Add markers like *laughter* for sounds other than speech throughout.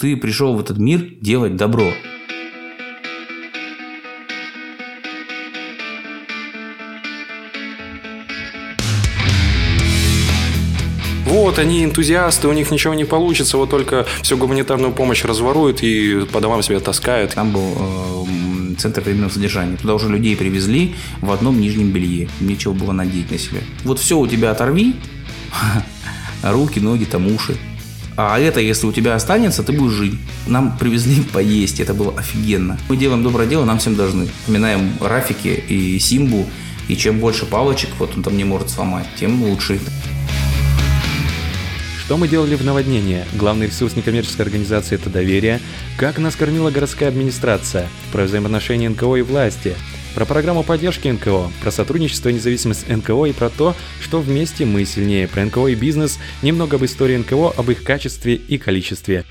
Ты пришел в этот мир делать добро. Вот, они энтузиасты, у них ничего не получится, вот только всю гуманитарную помощь разворуют и по домам себя таскают. Там был э, центр временного содержания. Туда уже людей привезли в одном нижнем белье. Нечего было надеть на себя. Вот все у тебя оторви, *laughs* руки, ноги, там уши. А это, если у тебя останется, ты будешь жить. Нам привезли *laughs* поесть, это было офигенно. Мы делаем доброе дело, нам всем должны. Вспоминаем Рафики и Симбу, и чем больше палочек, вот он там не может сломать, тем лучше. Что мы делали в наводнении? Главный ресурс некоммерческой организации – это доверие. Как нас кормила городская администрация? Про взаимоотношения НКО и власти – про программу поддержки НКО, про сотрудничество и независимость НКО и про то, что вместе мы сильнее, про НКО и бизнес, немного об истории НКО, об их качестве и количестве.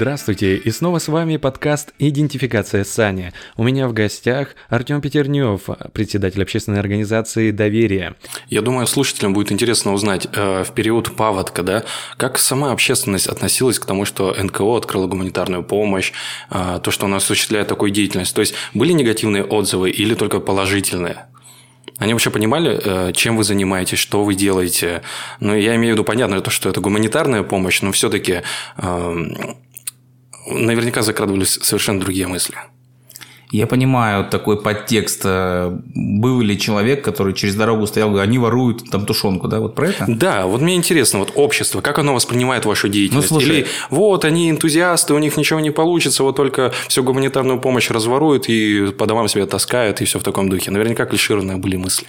Здравствуйте, и снова с вами подкаст «Идентификация Сани». У меня в гостях Артем Петернев, председатель общественной организации «Доверие». Я думаю, слушателям будет интересно узнать э, в период паводка, да, как сама общественность относилась к тому, что НКО открыла гуманитарную помощь, э, то, что она осуществляет такую деятельность. То есть, были негативные отзывы или только положительные? Они вообще понимали, э, чем вы занимаетесь, что вы делаете? Ну, я имею в виду, понятно, то, что это гуманитарная помощь, но все-таки эм, наверняка закрадывались совершенно другие мысли. Я понимаю такой подтекст. Э, был ли человек, который через дорогу стоял, они воруют там тушенку, да, вот про это? Да, вот мне интересно, вот общество, как оно воспринимает вашу деятельность? Ну, слушай... Или вот они энтузиасты, у них ничего не получится, вот только всю гуманитарную помощь разворуют и по домам себя таскают, и все в таком духе. Наверняка клишированные были мысли.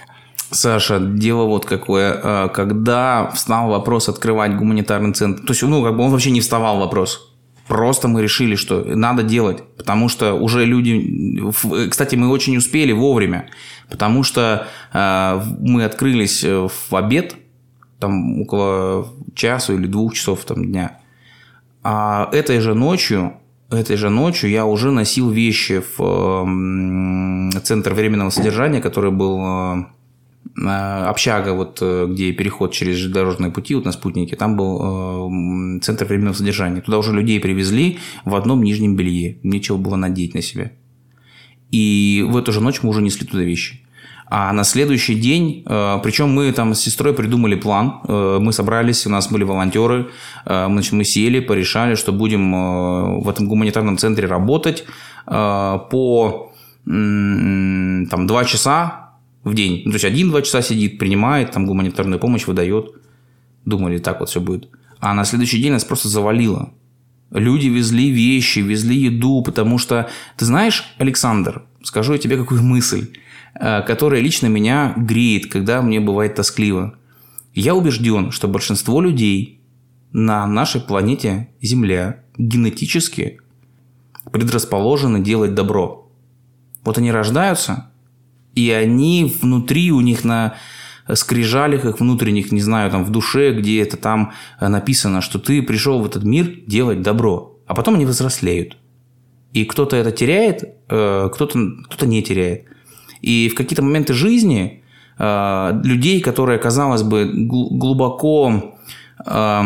Саша, дело вот какое. Э, когда встал вопрос открывать гуманитарный центр, то есть, ну, как бы он вообще не вставал вопрос Просто мы решили, что надо делать, потому что уже люди... Кстати, мы очень успели вовремя, потому что э, мы открылись э, в обед, там около часу или двух часов там, дня. А этой же ночью, этой же ночью я уже носил вещи в э, центр временного содержания, который был Э, общага, вот э, где переход через железнодорожные пути, вот на спутнике, там был э, центр временного содержания. Туда уже людей привезли в одном нижнем белье. Нечего было надеть на себя. И в эту же ночь мы уже несли туда вещи. А на следующий день, причем мы там с сестрой придумали план, мы собрались, у нас были волонтеры, значит, мы сели, порешали, что будем в этом гуманитарном центре работать по там, два часа в день. Ну, то есть один-два часа сидит, принимает, там гуманитарную помощь выдает. Думали, так вот все будет. А на следующий день нас просто завалило. Люди везли вещи, везли еду, потому что, ты знаешь, Александр, скажу я тебе какую мысль, э, которая лично меня греет, когда мне бывает тоскливо. Я убежден, что большинство людей на нашей планете Земля генетически предрасположены делать добро. Вот они рождаются, и они внутри у них на скрижалях их внутренних, не знаю, там в душе, где это там написано, что ты пришел в этот мир делать добро. А потом они взрослеют. И кто-то это теряет, э, кто-то кто не теряет. И в какие-то моменты жизни э, людей, которые, казалось бы, глубоко э,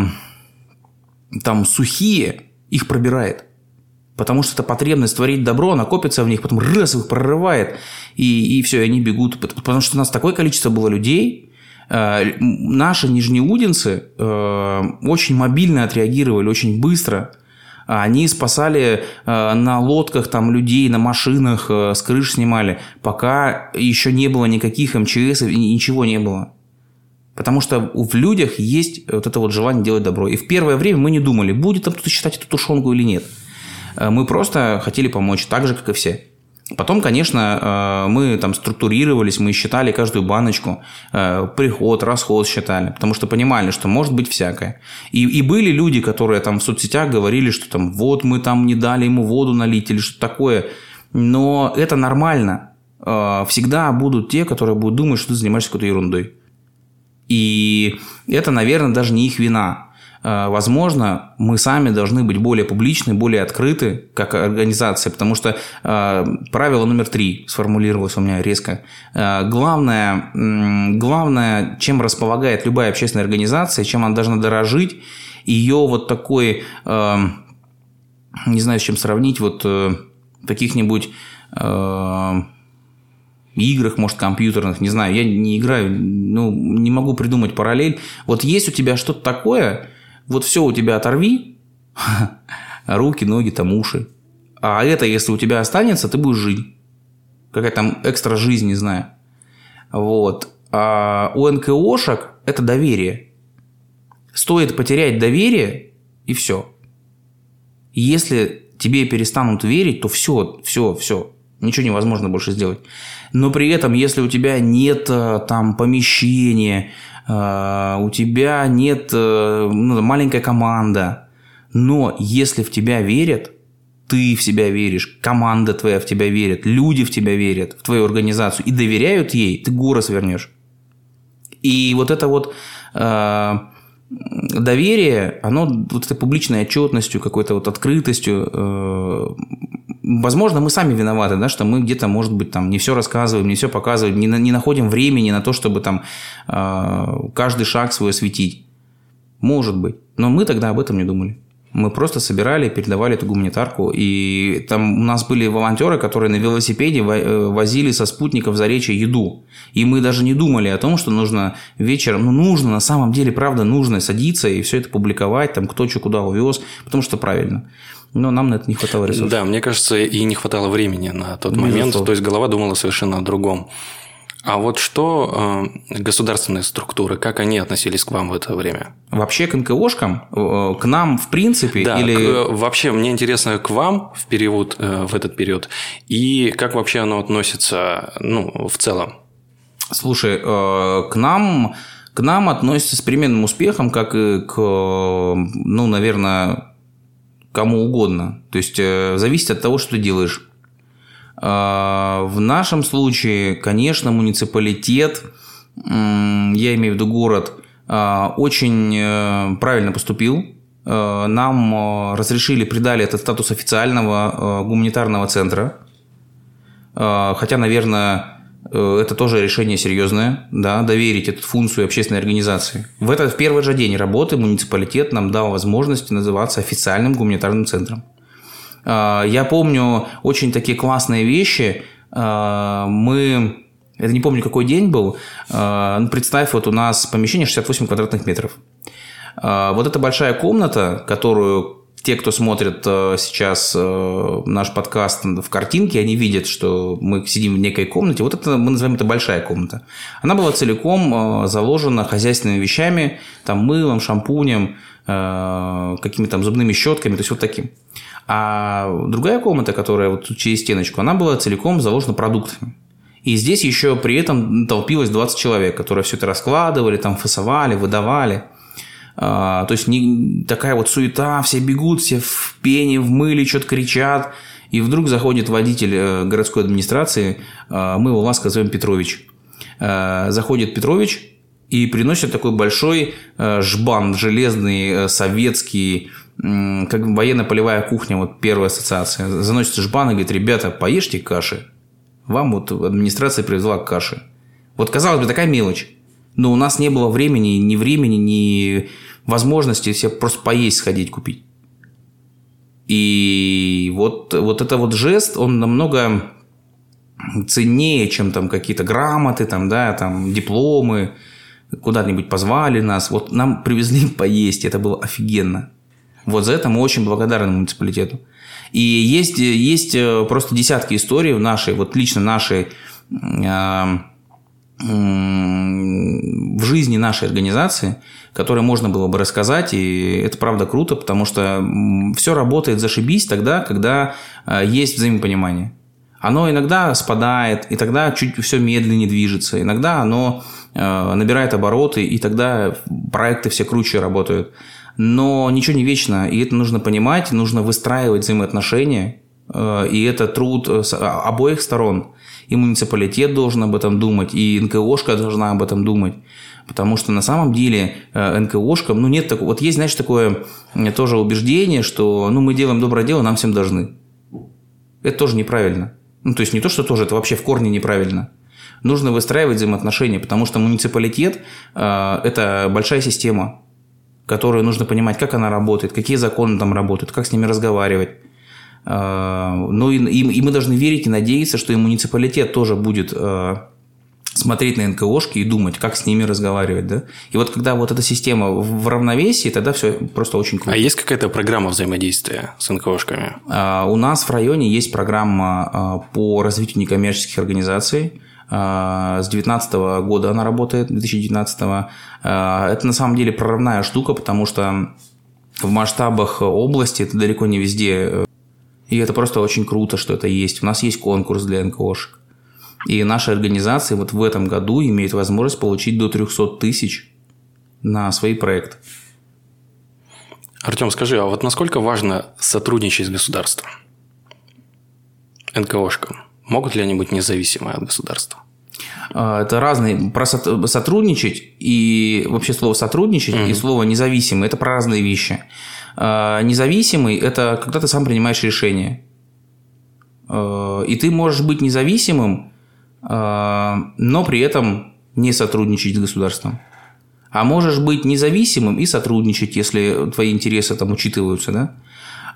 там сухие, их пробирает. Потому что эта потребность творить добро накопится в них, потом раз их прорывает, и, и все, и они бегут. Потому что у нас такое количество было людей, э, наши нижнеудинцы э, очень мобильно отреагировали, очень быстро. Они спасали э, на лодках там людей, на машинах, с крыш снимали, пока еще не было никаких МЧС, ничего не было. Потому что в людях есть вот это вот желание делать добро. И в первое время мы не думали, будет там кто-то считать эту тушенку или нет. Э, мы просто хотели помочь, так же, как и все. Потом, конечно, э, мы там структурировались, мы считали каждую баночку, э, приход, расход считали, потому что понимали, что может быть всякое. И, и были люди, которые там в соцсетях говорили, что там вот мы там не дали ему воду налить или что-то такое. Но это нормально. Всегда будут те, которые будут думать, что ты занимаешься какой-то ерундой. И это, наверное, даже не их вина. Э, возможно, мы сами должны быть более публичны, более открыты как организация, потому что э, правило номер три сформулировалось у меня резко. Э, главное, главное, чем располагает любая общественная организация, чем она должна дорожить, ее вот такой, не знаю, с чем сравнить, вот каких-нибудь играх, может, компьютерных, не знаю, я не играю, ну, не могу придумать параллель. Вот есть у тебя что-то такое, вот все у тебя оторви, *laughs* руки, ноги, там, уши. А это, если у тебя останется, ты будешь жить. Какая там экстра жизнь, не знаю. Вот. А у НКОшек это доверие. Стоит потерять доверие, и все. Если тебе перестанут верить, то все, все, все. Ничего невозможно больше сделать. Но при этом, если у тебя нет э, там помещения, у тебя нет э, ну, маленькая команда, но если в тебя верят, ты в себя веришь, команда твоя в тебя верит, люди в тебя верят, в твою организацию и доверяют ей, ты горы свернешь. И вот это вот доверие, оно вот этой публичной отчетностью, какой-то вот открытостью, э, возможно, мы сами виноваты, да, что мы где-то, может быть, там не все рассказываем, не все показываем, не, не находим времени на то, чтобы там э, каждый шаг свой осветить. Может быть. Но мы тогда об этом не думали. Мы просто собирали, передавали эту гуманитарку. И там у нас были волонтеры, которые на велосипеде э, возили со спутников за речи еду. И мы даже не думали о том, что нужно вечером, ну нужно, на самом деле, правда, нужно садиться и все это публиковать, там кто что куда увез, потому что правильно. Но нам на это не хватало ресурсов. Да, мне кажется, и не хватало времени на тот Безусловно. момент. То есть голова думала совершенно о другом. А вот что э, государственные структуры, как они относились к вам в это время? Вообще к НКОшкам, э, к нам в принципе? Да, или... к, вообще мне интересно к вам в период, э, в этот период, и как вообще оно относится ну, в целом? Слушай, к нам, к нам относится с переменным успехом, как и к, ну, наверное, кому угодно. То есть зависит от того, что ты делаешь. А, в нашем случае, конечно, муниципалитет, я имею в виду город, а, очень э, правильно поступил. А, нам э, разрешили, придали этот статус официального э, гуманитарного центра. Хотя, наверное, это тоже решение серьезное, да, доверить эту функцию общественной организации. В этот в первый же день работы муниципалитет нам дал возможность называться официальным гуманитарным центром. А, я помню очень такие классные вещи. А, мы это не помню, какой день был. Ну, представь, вот у нас помещение 68 квадратных метров. Вот эта большая комната, которую те, кто смотрит сейчас наш подкаст в картинке, они видят, что мы сидим в некой комнате. Вот это мы называем это большая комната. Она была целиком заложена хозяйственными вещами, там мылом, шампунем, какими-то там зубными щетками, то есть вот таким. А другая комната, которая вот через стеночку, она была целиком заложена продуктами. И здесь еще при этом толпилось 20 человек, которые все это раскладывали, там фасовали, выдавали. А, то есть не, такая вот суета, все бегут, все в пене, в мыле, что-то кричат. И вдруг заходит водитель э, городской администрации, а, мы его ласково зовем Петрович. А, заходит Петрович и приносит такой большой э, жбан железный, э, советский, как военно-полевая кухня, вот первая ассоциация, заносит жбан и говорит, ребята, поешьте каши. Вам вот администрация привезла каши. Вот, казалось бы, такая мелочь. Но у нас не было времени, ни времени, ни возможности себе просто поесть сходить купить. И вот, вот это вот жест, он намного ценнее, чем там какие-то грамоты, там, да, там, дипломы, куда-нибудь позвали нас. Вот нам привезли *laughs* поесть, это было офигенно. Вот за это мы очень благодарны муниципалитету. И есть, есть э, просто десятки историй в нашей, вот лично нашей, э, в жизни нашей организации, которые можно было бы рассказать, и это правда круто, потому что все работает зашибись тогда, когда э, есть взаимопонимание. Оно иногда спадает, и тогда чуть все медленнее движется, иногда оно набирает обороты, и тогда проекты все круче работают. Но ничего не вечно, и это нужно понимать, нужно выстраивать взаимоотношения, э, и это труд э, а, обоих сторон. И муниципалитет должен об этом думать, и НКОшка должна об этом думать. Потому что на самом деле э, НКОшкам, ну нет такого, вот есть, знаешь, такое тоже убеждение, что ну мы делаем доброе дело, нам всем должны. Это тоже неправильно. Ну, то есть не то, что тоже, это вообще в корне неправильно. Нужно выстраивать взаимоотношения, потому что муниципалитет – это большая система которую нужно понимать, как она работает, какие законы там работают, как с ними разговаривать. Э, ну и, и, мы должны верить и надеяться, что и муниципалитет тоже будет э, смотреть на НКОшки и думать, как с ними разговаривать, да. И вот когда вот эта система в равновесии, тогда все просто очень круто. А есть какая-то программа взаимодействия с НКОшками? А, у нас в районе есть программа а, по развитию некоммерческих организаций. А, с 2019 года она работает, 2019. Это на самом деле прорывная штука, потому что в масштабах области это далеко не везде и это просто очень круто, что это есть. У нас есть конкурс для НКОшек. И наша организация вот в этом году имеет возможность получить до 300 тысяч на свои проекты. Артем, скажи, а вот насколько важно сотрудничать с государством? НКОшкам. Могут ли они быть независимы от государства? А, это разные. Про сотрудничать и вообще слово сотрудничать mm-hmm. и слово независимый – это про разные вещи. А, независимый – это когда ты сам принимаешь решение. А, и ты можешь быть независимым, но при этом не сотрудничать с государством. А можешь быть независимым и сотрудничать, если твои интересы там учитываются, да?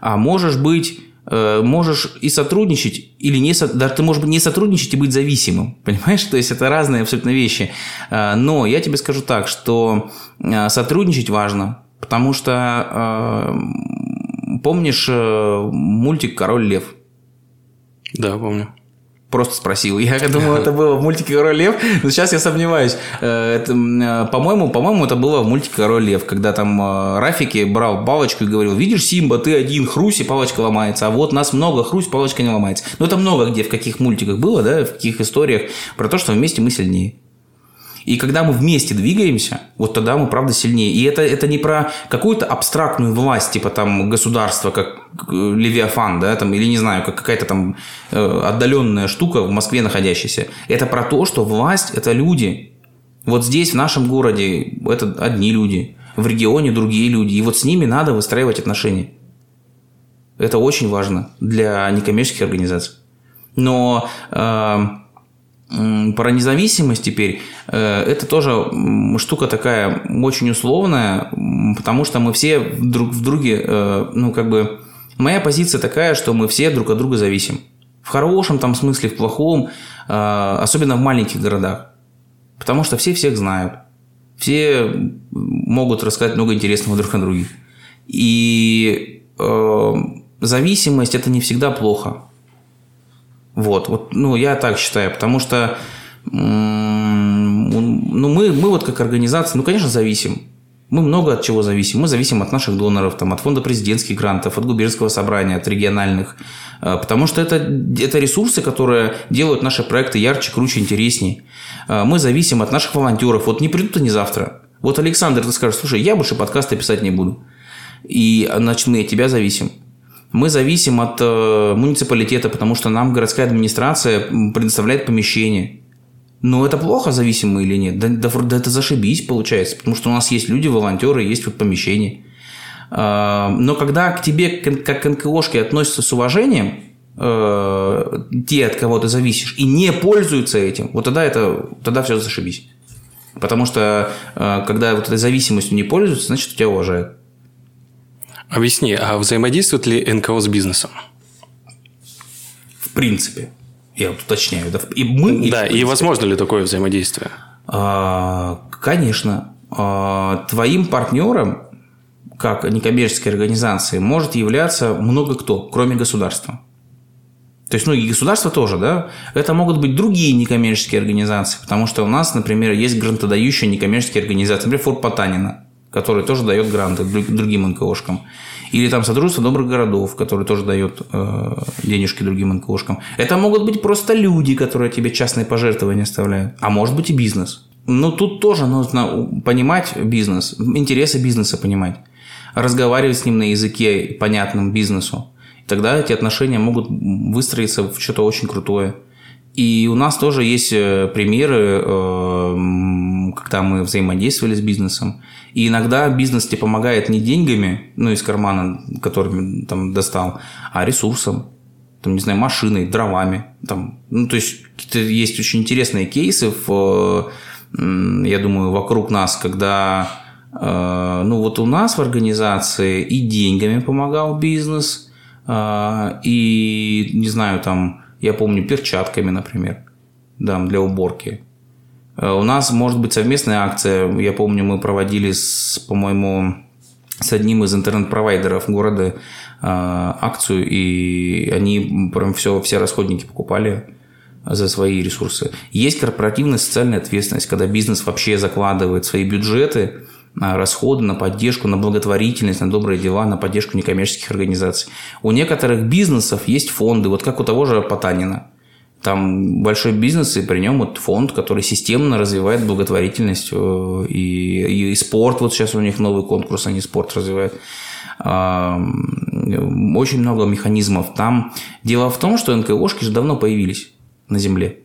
А можешь быть можешь и сотрудничать, или не даже ты можешь не сотрудничать и быть зависимым, *laughs* понимаешь? То есть это разные абсолютно вещи. Но я тебе скажу так, что сотрудничать важно, Потому что э, помнишь э, мультик Король Лев? Да, помню. Просто спросил. Я думаю, *laughs* это было в мультике Король Лев, но сейчас я сомневаюсь. Э, это, э, по-моему, по-моему, это было в мультике Король Лев, когда там э, Рафики брал палочку и говорил: видишь, Симба, ты один, хрусь, и палочка ломается. А вот нас много, хрусь, палочка не ломается. Ну, это много где, в каких мультиках было, да, в каких историях про то, что вместе мы сильнее. И когда мы вместе двигаемся, вот тогда мы правда сильнее. И это, это не про какую-то абстрактную власть, типа там государство, как э, Левиафан, да, там, или не знаю, как какая-то там э, отдаленная штука в Москве находящаяся. Это про то, что власть – это люди. Вот здесь, в нашем городе, это одни люди, в регионе другие люди. И вот с ними надо выстраивать отношения. Это очень важно для некоммерческих организаций. Но э, про независимость теперь, э, это тоже штука такая очень условная, потому что мы все друг в друге, э, ну, как бы, моя позиция такая, что мы все друг от друга зависим. В хорошем там смысле, в плохом, э, особенно в маленьких городах. Потому что все всех знают. Все могут рассказать много интересного друг о друге. И э, зависимость – это не всегда плохо. Вот, вот, ну, я так считаю, потому что ну, мы, мы вот как организация, ну, конечно, зависим. Мы много от чего зависим. Мы зависим от наших доноров, там, от фонда президентских грантов, от губернского собрания, от региональных. А, потому что это, это ресурсы, которые делают наши проекты ярче, круче, интереснее. А, мы зависим от наших волонтеров. Вот не придут они завтра. Вот Александр, ты скажешь, слушай, я больше подкасты писать не буду. И значит, мы от тебя зависим. Мы зависим от э, муниципалитета, потому что нам городская администрация предоставляет помещение. Но это плохо, зависимы или нет? Да, да, да это зашибись получается, потому что у нас есть люди, волонтеры, есть вот помещение. Э, но когда к тебе, как к НКОшке, относятся с уважением, э, те, от кого ты зависишь, и не пользуются этим, вот тогда, это, тогда все зашибись. Потому что э, когда вот этой зависимостью не пользуются, значит, тебя уважают. Объясни, а взаимодействует ли НКО с бизнесом? В принципе. Я вот уточняю. Да, и мы, да, и, и возможно ли такое взаимодействие? А, конечно. А, твоим партнером, как некоммерческой организации, может являться много кто, кроме государства. То есть, ну, и государство тоже, да? Это могут быть другие некоммерческие организации, потому что у нас, например, есть грантодающие некоммерческие организации, например, Форт Потанина который тоже дает гранты другим НКОшкам. Или там Содружество добрых городов, который тоже дает э, денежки другим НКОшкам. Это могут быть просто люди, которые тебе частные пожертвования оставляют. А может быть и бизнес. Но тут тоже нужно понимать бизнес, интересы бизнеса понимать. Разговаривать с ним на языке, понятном бизнесу. Тогда эти отношения могут выстроиться в что-то очень крутое. И у нас тоже есть э, примеры, э, когда мы взаимодействовали с бизнесом. И иногда бизнес тебе помогает не деньгами, ну, из кармана, которыми там достал, а ресурсом. Там, не знаю, машиной, дровами. Там, ну, то есть, есть очень интересные кейсы, в, я думаю, вокруг нас, когда Э, ну вот у нас в организации и деньгами помогал бизнес, э, и, не знаю, там, я помню, перчатками, например, да, для уборки. Э, у нас может быть совместная акция. Я помню, мы проводили, с, по-моему, с одним из интернет-провайдеров города акцию, и они прям все, все расходники покупали за свои ресурсы. Есть корпоративная социальная ответственность, когда бизнес вообще закладывает свои бюджеты расходы на поддержку, на благотворительность, на добрые дела, на поддержку некоммерческих организаций. У некоторых бизнесов есть фонды, вот как у того же Потанина. Там большой бизнес, и при нем вот фонд, который системно развивает благотворительность э, и, и спорт. Вот сейчас у них новый конкурс, они спорт развивают. Очень много механизмов. Там дело в том, что НКОшки же давно появились на Земле.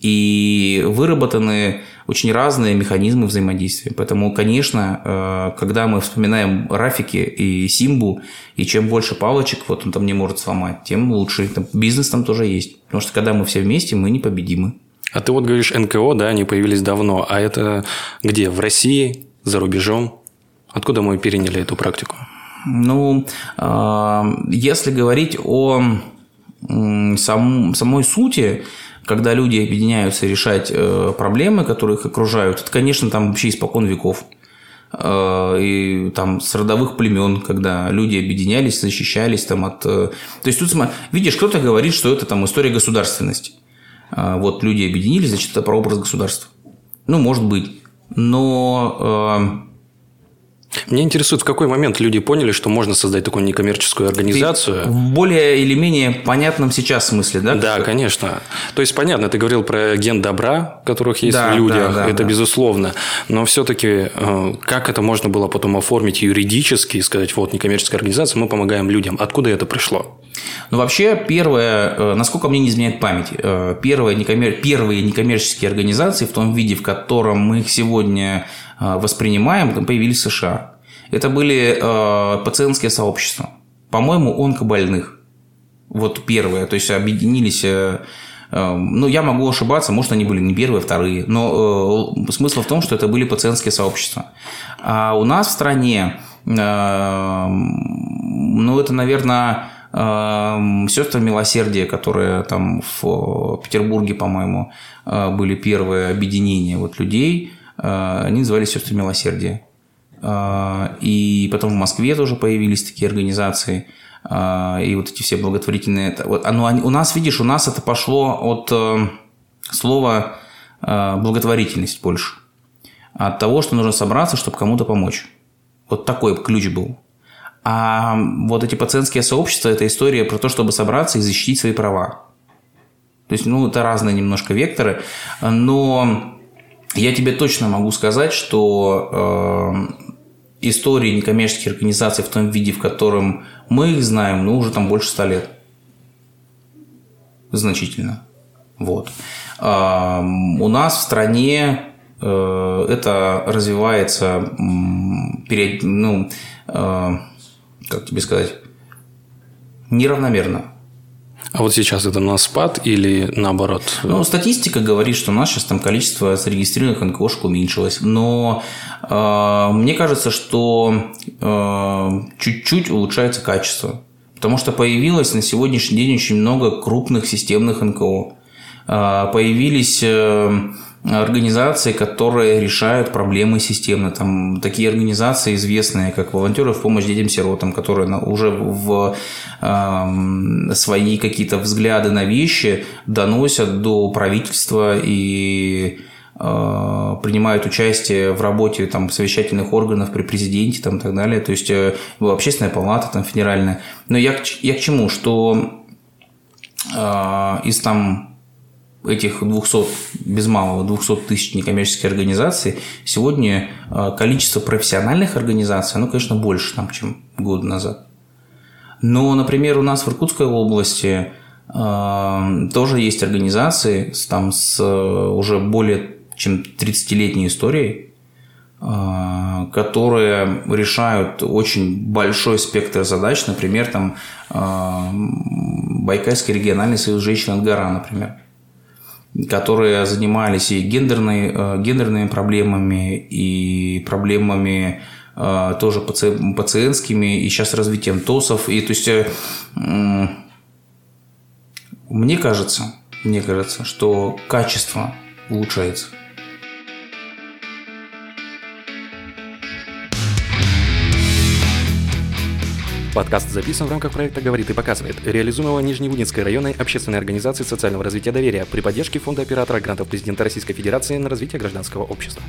И выработаны очень разные механизмы взаимодействия. Поэтому, конечно, э, когда мы вспоминаем Рафики и Симбу, и чем больше палочек вот он там не может сломать, тем лучше. Там, бизнес там тоже есть. Потому что когда мы все вместе, мы непобедимы. А ты вот говоришь НКО, да, они появились давно. А это где? В России? За рубежом? Откуда мы переняли эту практику? Ну, э, если говорить о сам, самой сути, когда люди объединяются решать э, проблемы, которые их окружают, это, конечно, там вообще испокон веков. Э, и там с родовых племен, когда люди объединялись, защищались там от... Э, то есть тут, видишь, кто-то говорит, что это там история государственности. Вот люди объединились, значит, это прообраз государства. Ну, может быть. Но мне интересует, в какой момент люди поняли, что можно создать такую некоммерческую организацию? В более или менее понятном сейчас смысле, да? Да, конечно. То есть, понятно, ты говорил про ген добра, которых есть да, в людях, да, да, это да. безусловно. Но все-таки, э, как это можно было потом оформить юридически и сказать, вот, некоммерческая организация, мы помогаем людям. Откуда это пришло? Ну, вообще, первое, э, насколько мне не изменяет память, э, первые, некоммер... первые некоммерческие организации в том виде, в котором мы их сегодня воспринимаем, появились в США. Это были э, пациентские сообщества. По-моему, онкобольных. Вот первые. То есть объединились э, ну, я могу ошибаться, может, они были не первые, а вторые, но э, смысл в том, что это были пациентские сообщества. А у нас в стране, э, ну, это, наверное, э, сестры милосердия, которые там в Петербурге, по-моему, э, были первые объединения вот людей, Э, они назывались «Сестры милосердия». Э, и потом в Москве тоже появились такие организации. Э, и вот эти все благотворительные... Вот, оно, у нас, видишь, у нас это пошло от слова благотворительность больше. От того, что нужно собраться, чтобы кому-то помочь. Вот такой ключ был. А вот эти пациентские сообщества – это история про то, чтобы собраться и защитить свои права. То есть, ну, это разные немножко векторы, но я тебе точно могу сказать, что э, истории некоммерческих организаций в том виде, в котором мы их знаем, ну, уже там больше ста лет. Значительно. Вот. Э, у нас в стране э, это развивается, перед, ну, э, как тебе сказать, неравномерно. А вот сейчас это на спад или наоборот? Ну, статистика говорит, что у нас сейчас там количество зарегистрированных НКОшек уменьшилось. Но э, мне кажется, что э, чуть-чуть улучшается качество. Потому что появилось на сегодняшний день очень много крупных системных НКО. Э, появились... Э, организации, которые решают проблемы системно. Там такие организации известные, как волонтеры в помощь детям-сиротам, которые уже в э, свои какие-то взгляды на вещи доносят до правительства и э, принимают участие в работе там, совещательных органов при президенте там, и так далее. То есть э, общественная палата там, федеральная. Но я, я к чему? Что э, из там этих 200, без малого 200 тысяч некоммерческих организаций, сегодня э, количество профессиональных организаций, оно, конечно, больше, там, чем год назад. Но, например, у нас в Иркутской области э, тоже есть организации там, с э, уже более чем 30-летней историей, э, которые решают очень большой спектр задач, например, там Байкальский региональный союз женщин от гора, например которые занимались и гендерной, э, гендерными проблемами, и проблемами э, тоже паци, пациентскими, и сейчас развитием ТОСов. И то есть э, мне кажется, мне кажется, что качество улучшается. Подкаст записан в рамках проекта «Говорит и показывает», реализуемого Нижневудинской районной общественной организации социального развития доверия при поддержке Фонда оператора грантов президента Российской Федерации на развитие гражданского общества.